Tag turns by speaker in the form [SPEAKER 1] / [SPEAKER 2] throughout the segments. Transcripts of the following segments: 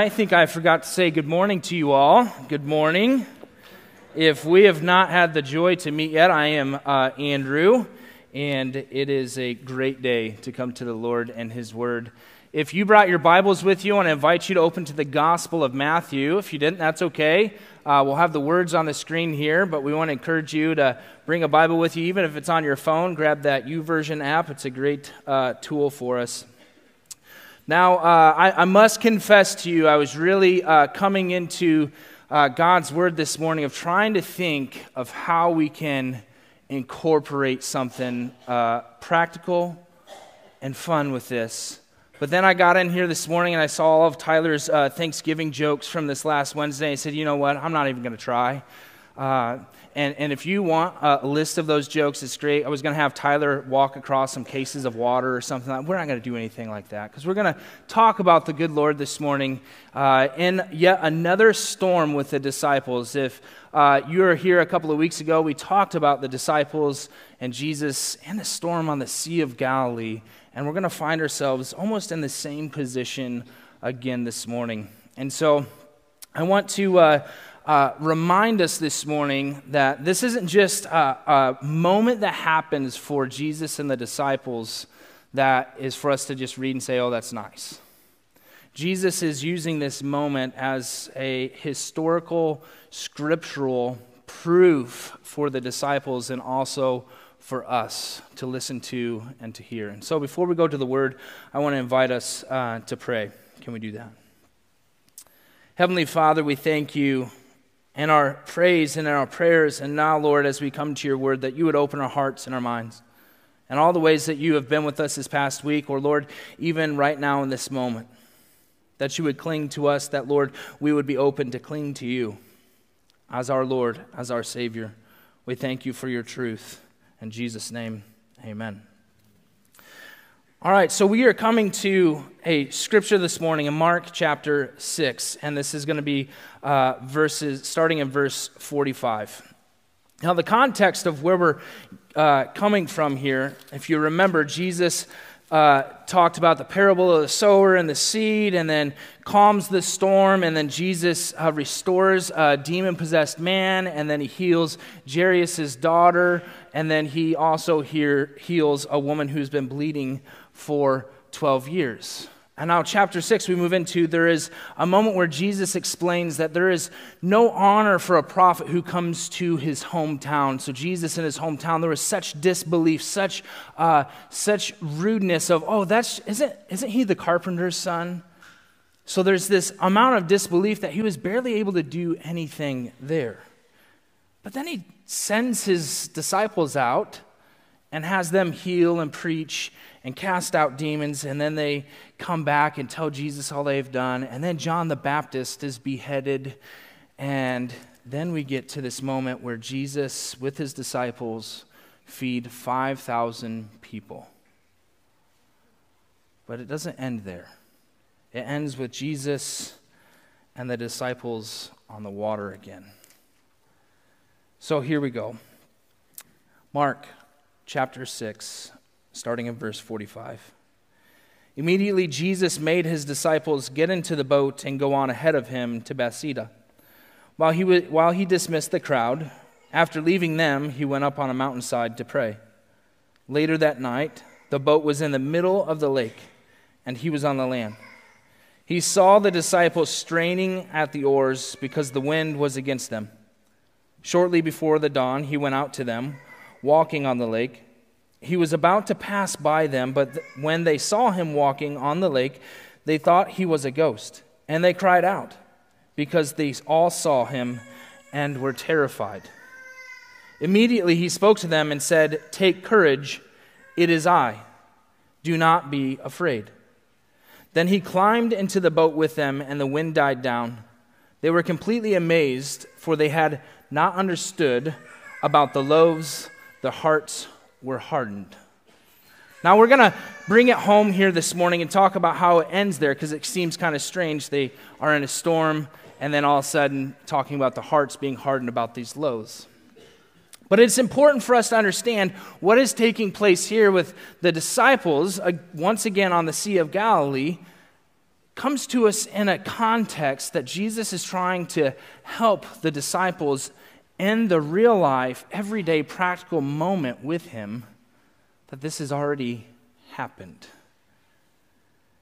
[SPEAKER 1] I think I forgot to say good morning to you all. Good morning. If we have not had the joy to meet yet, I am uh, Andrew, and it is a great day to come to the Lord and His Word. If you brought your Bibles with you, I want to invite you to open to the Gospel of Matthew. If you didn't, that's okay. Uh, we'll have the words on the screen here, but we want to encourage you to bring a Bible with you, even if it's on your phone. Grab that YouVersion app, it's a great uh, tool for us. Now, uh, I, I, must confess to you, I was really uh, coming into uh, God's Word this morning of trying to think of how we can incorporate something uh, practical and fun with this. But then I got in here this morning and I saw all of Tyler's uh, Thanksgiving jokes from this last Wednesday. I said, you know what? I'm not even going to try. Uh, and, and if you want a list of those jokes, it's great. I was going to have Tyler walk across some cases of water or something. We're not going to do anything like that because we're going to talk about the good Lord this morning uh, in yet another storm with the disciples. If uh, you were here a couple of weeks ago, we talked about the disciples and Jesus and the storm on the Sea of Galilee. And we're going to find ourselves almost in the same position again this morning. And so I want to. Uh, remind us this morning that this isn't just a, a, moment that happens for Jesus and the disciples that is for us to just read and say, oh, that's nice. Jesus is using this moment as a historical, scriptural proof for the disciples and also for us to listen to and to hear. And so before we go to the word, I want to invite us uh, to pray. Can we do that? Heavenly Father, we thank you and our praise and in our prayers. And now, Lord, as we come to your word, that you would open our hearts and our minds. And all the ways that you have been with us this past week, or Lord, even right now in this moment, that you would cling to us, that, Lord, we would be open to cling to you as our Lord, as our Savior. We thank you for your truth. In Jesus' name, amen. All right, so we are coming to a scripture this morning in Mark chapter 6, and this is going to be uh, verses starting in verse 45. Now, the context of where we're uh, coming from here, if you remember, Jesus uh, talked about the parable of the sower and the seed, and then calms the storm, and then Jesus uh, restores a demon possessed man, and then he heals Jairus' daughter, and then he also here heals a woman who's been bleeding for 12 years. And now, chapter 6, we move into there is a moment where Jesus explains that there is no honor for a prophet who comes to his hometown. So, Jesus in his hometown, there was such disbelief, such, uh, such rudeness of, oh, that's, isn't, isn't he the carpenter's son? So, there's this amount of disbelief that he was barely able to do anything there. But then he sends his disciples out and has them heal and preach and cast out demons, and then they come back and tell Jesus all they've done. And then John the Baptist is beheaded. And then we get to this moment where Jesus, with his disciples, feed 5,000 people. But it doesn't end there. It ends with Jesus and the disciples on the water again. So here we go. Mark chapter 6, starting in verse 45. Immediately, Jesus made his disciples get into the boat and go on ahead of him to Bethsaida. While he, w- while he dismissed the crowd, after leaving them, he went up on a mountainside to pray. Later that night, the boat was in the middle of the lake, and he was on the land. He saw the disciples straining at the oars because the wind was against them. Shortly before the dawn, he went out to them, walking on the lake. He was about to pass by them, but th- when they saw him walking on the lake, they thought he was a ghost, and they cried out because they all saw him and were terrified. Immediately he spoke to them and said, Take courage, it is I. Do not be afraid. Then he climbed into the boat with them, and the wind died down. They were completely amazed, for they had not understood about the loaves, the hearts, were hardened. Now, we're going to bring it home here this morning and talk about how it ends there because it seems kind of strange. They are in a storm, and then all of a sudden, talking about the hearts being hardened about these loaves. But it's important for us to understand what is taking place here with the disciples, uh, once again on the Sea of Galilee, comes to us in a context that Jesus is trying to help the disciples in the real life, everyday, practical moment with him that this has already happened.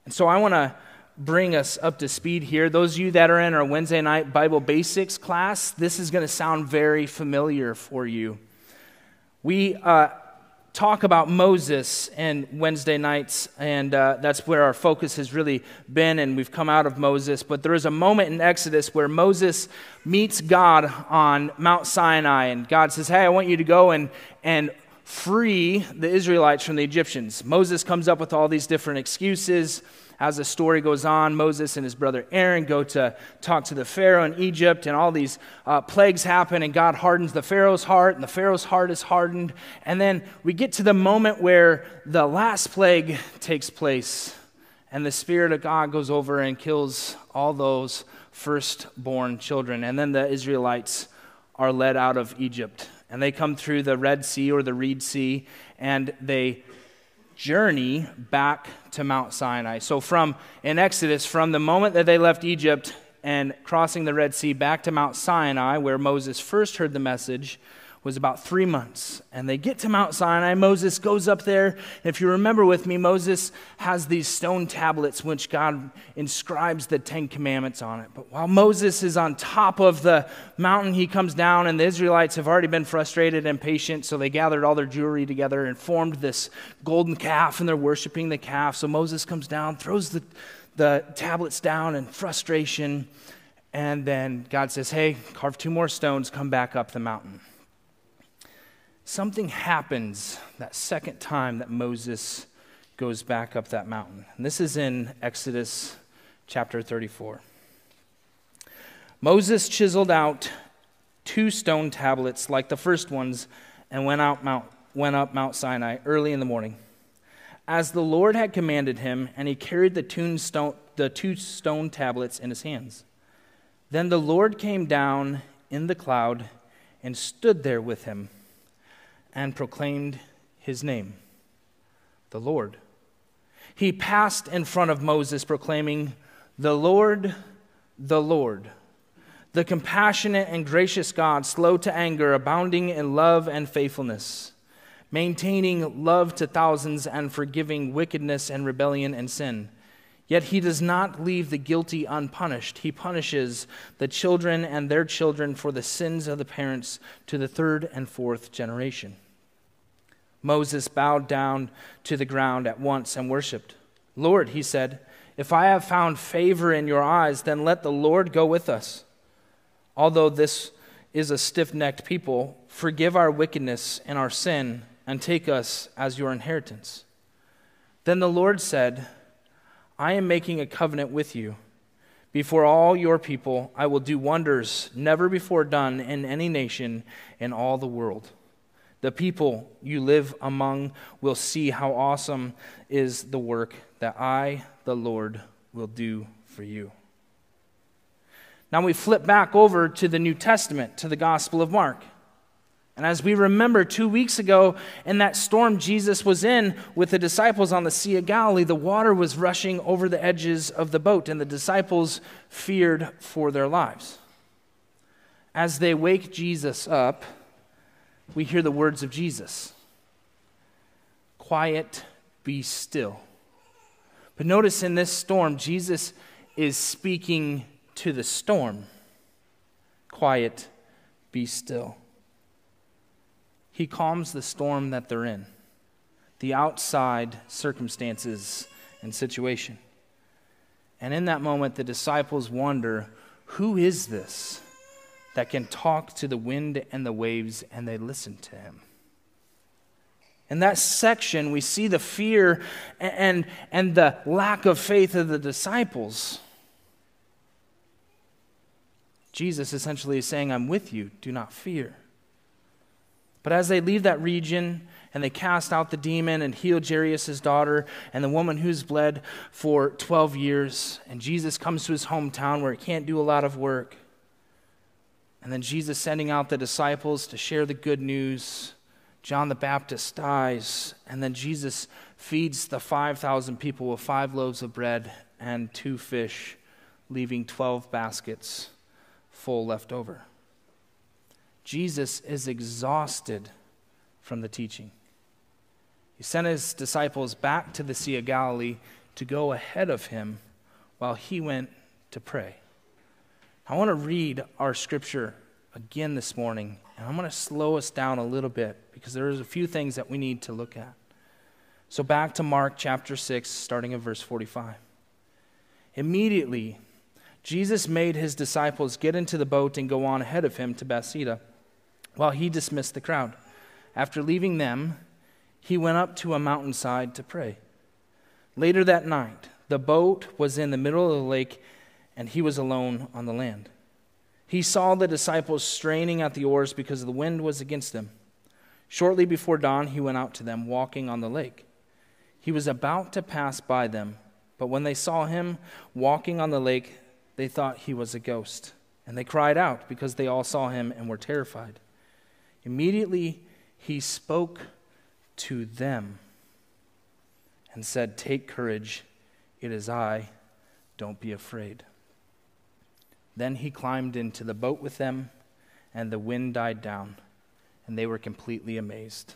[SPEAKER 1] And so I want to bring us up to speed here. Those of you that are in our Wednesday night Bible Basics class, this is going to sound very familiar for you. We uh, talk about Moses and Wednesday nights, and uh, that's where our focus has really been, and we've come out of Moses. But there is a moment in Exodus where Moses meets God on Mount Sinai, and God says, Hey, I want you to go and, and free the Israelites from the Egyptians. Moses comes up with all these different excuses. As the story goes on, Moses and his brother Aaron go to talk to the Pharaoh in Egypt, and all these uh, plagues happen, and God hardens the Pharaoh's heart, and the Pharaoh's heart is hardened. And then we get to the moment where the last plague takes place, and the Spirit of God goes over and kills all those firstborn children. And then the Israelites are led out of Egypt. And they come through the Red Sea or the Reed Sea, and they journey back to Mount Sinai. So, from in Exodus, from the moment that they left Egypt and crossing the Red Sea back to Mount Sinai, where Moses first heard the message, was about three months. And they get to Mount Sinai. Moses goes up there. If you remember with me, Moses has these stone tablets which God inscribes the Ten Commandments on it. But while Moses is on top of the mountain, he comes down, and the Israelites have already been frustrated and impatient. So they gathered all their jewelry together and formed this golden calf, and they're worshiping the calf. So Moses comes down, throws the, the tablets down in frustration. And then God says, Hey, carve two more stones, come back up the mountain something happens that second time that Moses goes back up that mountain. And this is in Exodus chapter 34. Moses chiseled out two stone tablets like the first ones and went, out Mount, went up Mount Sinai early in the morning. As the Lord had commanded him, and he carried the two stone, the two stone tablets in his hands. Then the Lord came down in the cloud and stood there with him and proclaimed his name, the Lord. He passed in front of Moses, proclaiming, The Lord, the Lord, the compassionate and gracious God, slow to anger, abounding in love and faithfulness, maintaining love to thousands, and forgiving wickedness and rebellion and sin. Yet he does not leave the guilty unpunished. He punishes the children and their children for the sins of the parents to the third and fourth generation. Moses bowed down to the ground at once and worshiped. Lord, he said, if I have found favor in your eyes, then let the Lord go with us. Although this is a stiff necked people, forgive our wickedness and our sin, and take us as your inheritance. Then the Lord said, I am making a covenant with you. Before all your people, I will do wonders never before done in any nation in all the world. The people you live among will see how awesome is the work that I, the Lord, will do for you. Now we flip back over to the New Testament, to the Gospel of Mark. And as we remember two weeks ago, in that storm Jesus was in with the disciples on the Sea of Galilee, the water was rushing over the edges of the boat, and the disciples feared for their lives. As they wake Jesus up, we hear the words of Jesus Quiet, be still. But notice in this storm, Jesus is speaking to the storm. Quiet, be still. He calms the storm that they're in, the outside circumstances and situation. And in that moment, the disciples wonder who is this? that can talk to the wind and the waves, and they listen to him. In that section, we see the fear and, and the lack of faith of the disciples. Jesus essentially is saying, I'm with you, do not fear. But as they leave that region and they cast out the demon and heal Jairus' daughter and the woman who's bled for 12 years, and Jesus comes to his hometown where he can't do a lot of work, and then Jesus sending out the disciples to share the good news. John the Baptist dies, and then Jesus feeds the 5,000 people with five loaves of bread and two fish, leaving 12 baskets full left over. Jesus is exhausted from the teaching. He sent his disciples back to the Sea of Galilee to go ahead of him while he went to pray. I want to read our scripture again this morning, and I'm going to slow us down a little bit because there's a few things that we need to look at. So, back to Mark chapter 6, starting at verse 45. Immediately, Jesus made his disciples get into the boat and go on ahead of him to Bethsaida while he dismissed the crowd. After leaving them, he went up to a mountainside to pray. Later that night, the boat was in the middle of the lake, and he was alone on the land. He saw the disciples straining at the oars because the wind was against them. Shortly before dawn, he went out to them, walking on the lake. He was about to pass by them, but when they saw him walking on the lake, they thought he was a ghost. And they cried out because they all saw him and were terrified. Immediately, he spoke to them and said, Take courage, it is I, don't be afraid. Then he climbed into the boat with them, and the wind died down, and they were completely amazed.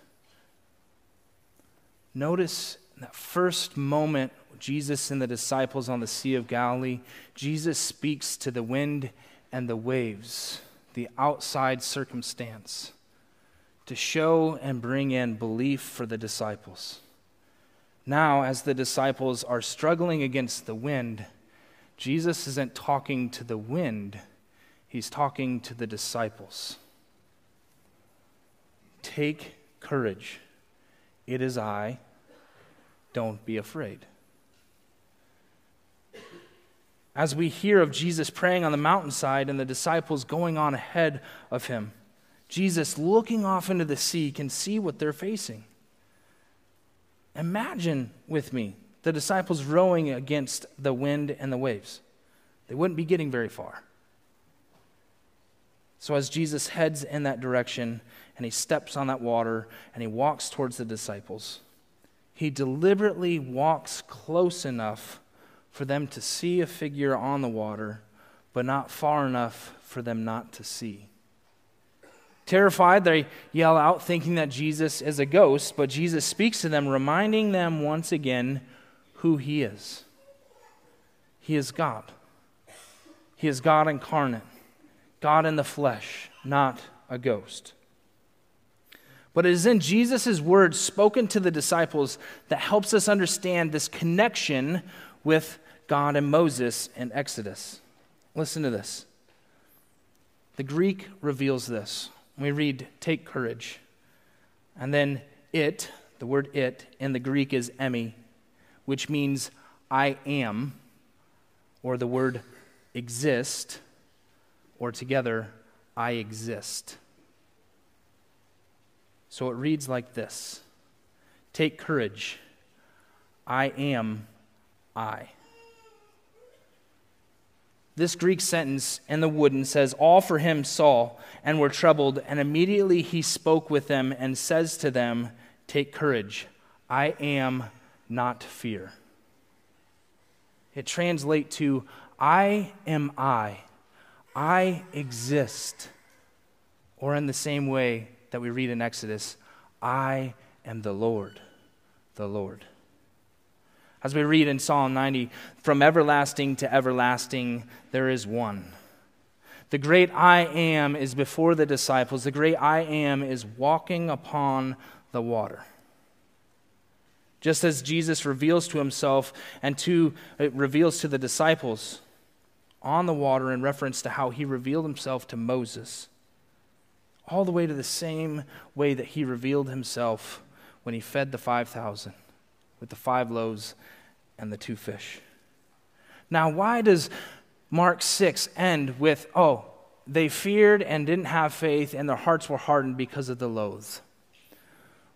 [SPEAKER 1] Notice that first moment, Jesus and the disciples on the Sea of Galilee, Jesus speaks to the wind and the waves, the outside circumstance, to show and bring in belief for the disciples. Now, as the disciples are struggling against the wind, Jesus isn't talking to the wind, he's talking to the disciples. Take courage. It is I. Don't be afraid. As we hear of Jesus praying on the mountainside and the disciples going on ahead of him, Jesus, looking off into the sea, can see what they're facing. Imagine with me the disciples rowing against the wind and the waves. They wouldn't be getting very far. So, as Jesus heads in that direction and he steps on that water and he walks towards the disciples, he deliberately walks close enough for them to see a figure on the water, but not far enough for them not to see. Terrified, they yell out, thinking that Jesus is a ghost, but Jesus speaks to them, reminding them once again who he is. He is God. He is God incarnate, God in the flesh, not a ghost. But it is in Jesus' words spoken to the disciples that helps us understand this connection with God and Moses in Exodus. Listen to this. The Greek reveals this. We read, Take courage. And then it, the word it in the Greek is eimi, which means I am, or the word exist, or together, I exist. So it reads like this Take courage. I am I. This Greek sentence in the wooden says, All for him saw and were troubled, and immediately he spoke with them and says to them, Take courage. I am not fear. It translates to, I am I. I exist. Or in the same way that we read in Exodus, I am the Lord, the Lord. As we read in Psalm 90, from everlasting to everlasting, there is one. The great I am is before the disciples. The great I am is walking upon the water. Just as Jesus reveals to himself and to it reveals to the disciples on the water in reference to how he revealed himself to Moses. All the way to the same way that he revealed himself when he fed the 5,000 with the five loaves and the two fish. Now, why does Mark 6 end with, oh, they feared and didn't have faith, and their hearts were hardened because of the loaves?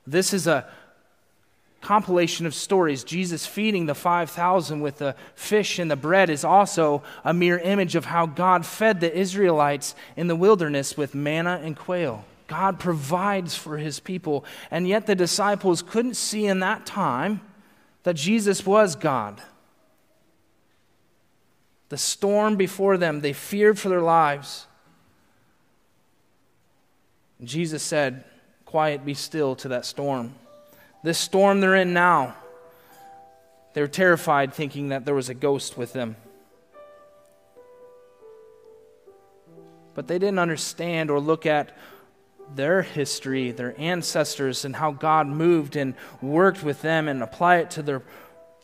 [SPEAKER 1] This is a compilation of stories. Jesus feeding the 5,000 with the fish and the bread is also a mere image of how God fed the Israelites in the wilderness with manna and quail. God provides for his people, and yet the disciples couldn't see in that time that Jesus was God. the storm before them. They feared for their lives. And Jesus said, Quiet, be still to that storm. This storm they're in now, they were terrified, thinking that there was a ghost with them. But they didn't understand or look at their history, their ancestors, and how God moved and worked with them and apply it to their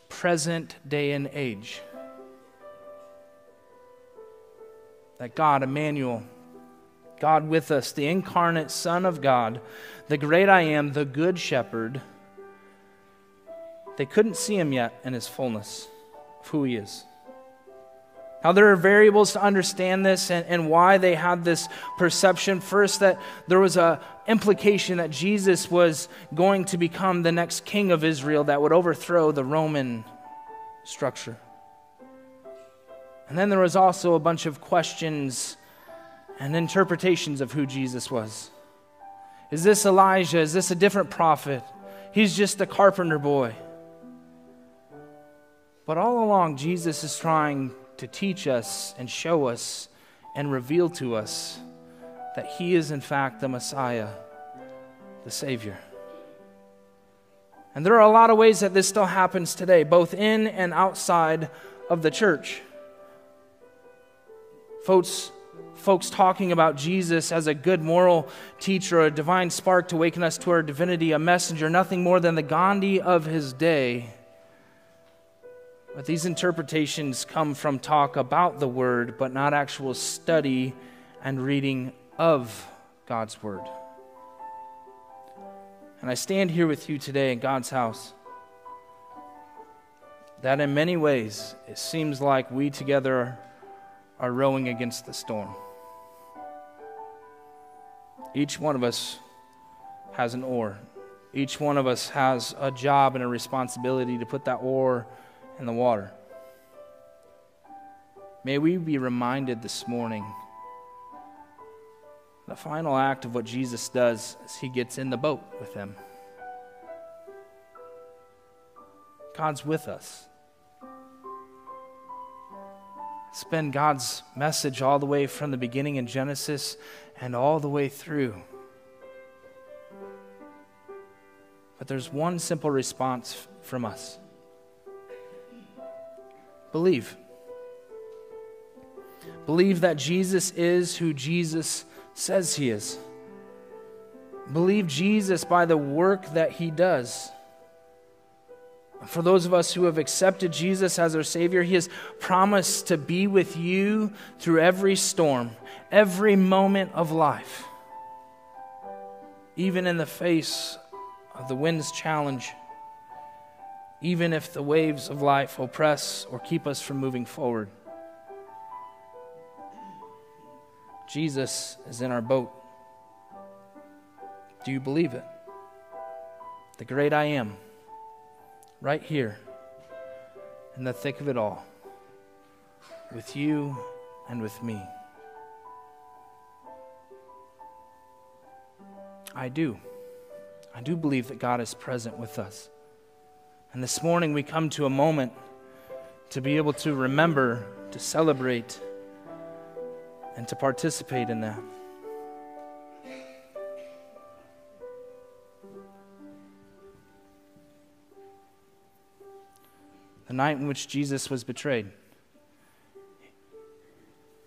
[SPEAKER 1] present day and age. That God, Emmanuel, God with us, the incarnate Son of God, the great I am, the good shepherd, they couldn't see him yet in his fullness of who he is. Now, there are variables to understand this and, and why they had this perception. First, that there was a implication that Jesus was going to become the next king of Israel that would overthrow the Roman structure. And then there was also a bunch of questions and interpretations of who Jesus was. Is this Elijah? Is this a different prophet? He's just a carpenter boy. But all along, Jesus is trying to teach us and show us and reveal to us that He is, in fact, the Messiah, the Savior. And there are a lot of ways that this still happens today, both in and outside of the church. Folks, folks talking about Jesus as a good moral teacher, a divine spark to awaken us to our divinity, a messenger, nothing more than the Gandhi of his day but these interpretations come from talk about the Word, but not actual study and reading of God's Word. And I stand here with you today in God's house. That in many ways, it seems like we together are rowing against the storm. Each one of us has an oar. Each one of us has a job and a responsibility to put that oar in the water. May we be reminded this morning the final act of what Jesus does is he gets in the boat with them. God's with us. It's been God's message all the way from the beginning in Genesis and all the way through. But there's one simple response from us Believe. Believe that Jesus is who Jesus says he is. Believe Jesus by the work that he does. For those of us who have accepted Jesus as our Savior, He has promised to be with you through every storm, every moment of life, even in the face of the wind's challenge even if the waves of life oppress or keep us from moving forward. Jesus is in our boat. Do you believe it? The great I am, right here, in the thick of it all, with you and with me. I do. I do believe that God is present with us. And this morning we come to a moment to be able to remember, to celebrate, and to participate in that. The night in which Jesus was betrayed,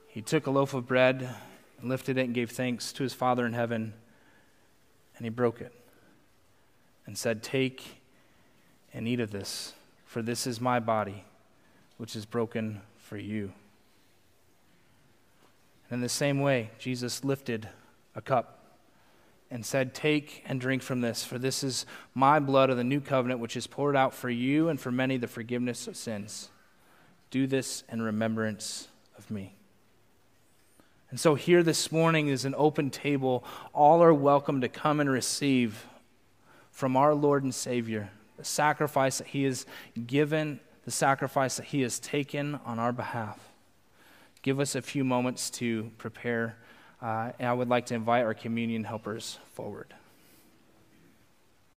[SPEAKER 1] he took a loaf of bread, lifted it, and gave thanks to his Father in heaven, and he broke it and said, Take and eat of this, for this is my body, which is broken for you. And in the same way, Jesus lifted a cup and said, Take and drink from this, for this is my blood of the new covenant, which is poured out for you and for many the forgiveness of sins. Do this in remembrance of me. And so, here this morning is an open table. All are welcome to come and receive from our Lord and Savior the sacrifice that He has given, the sacrifice that He has taken on our behalf. Give us a few moments to prepare. Uh, and I would like to invite our communion helpers forward.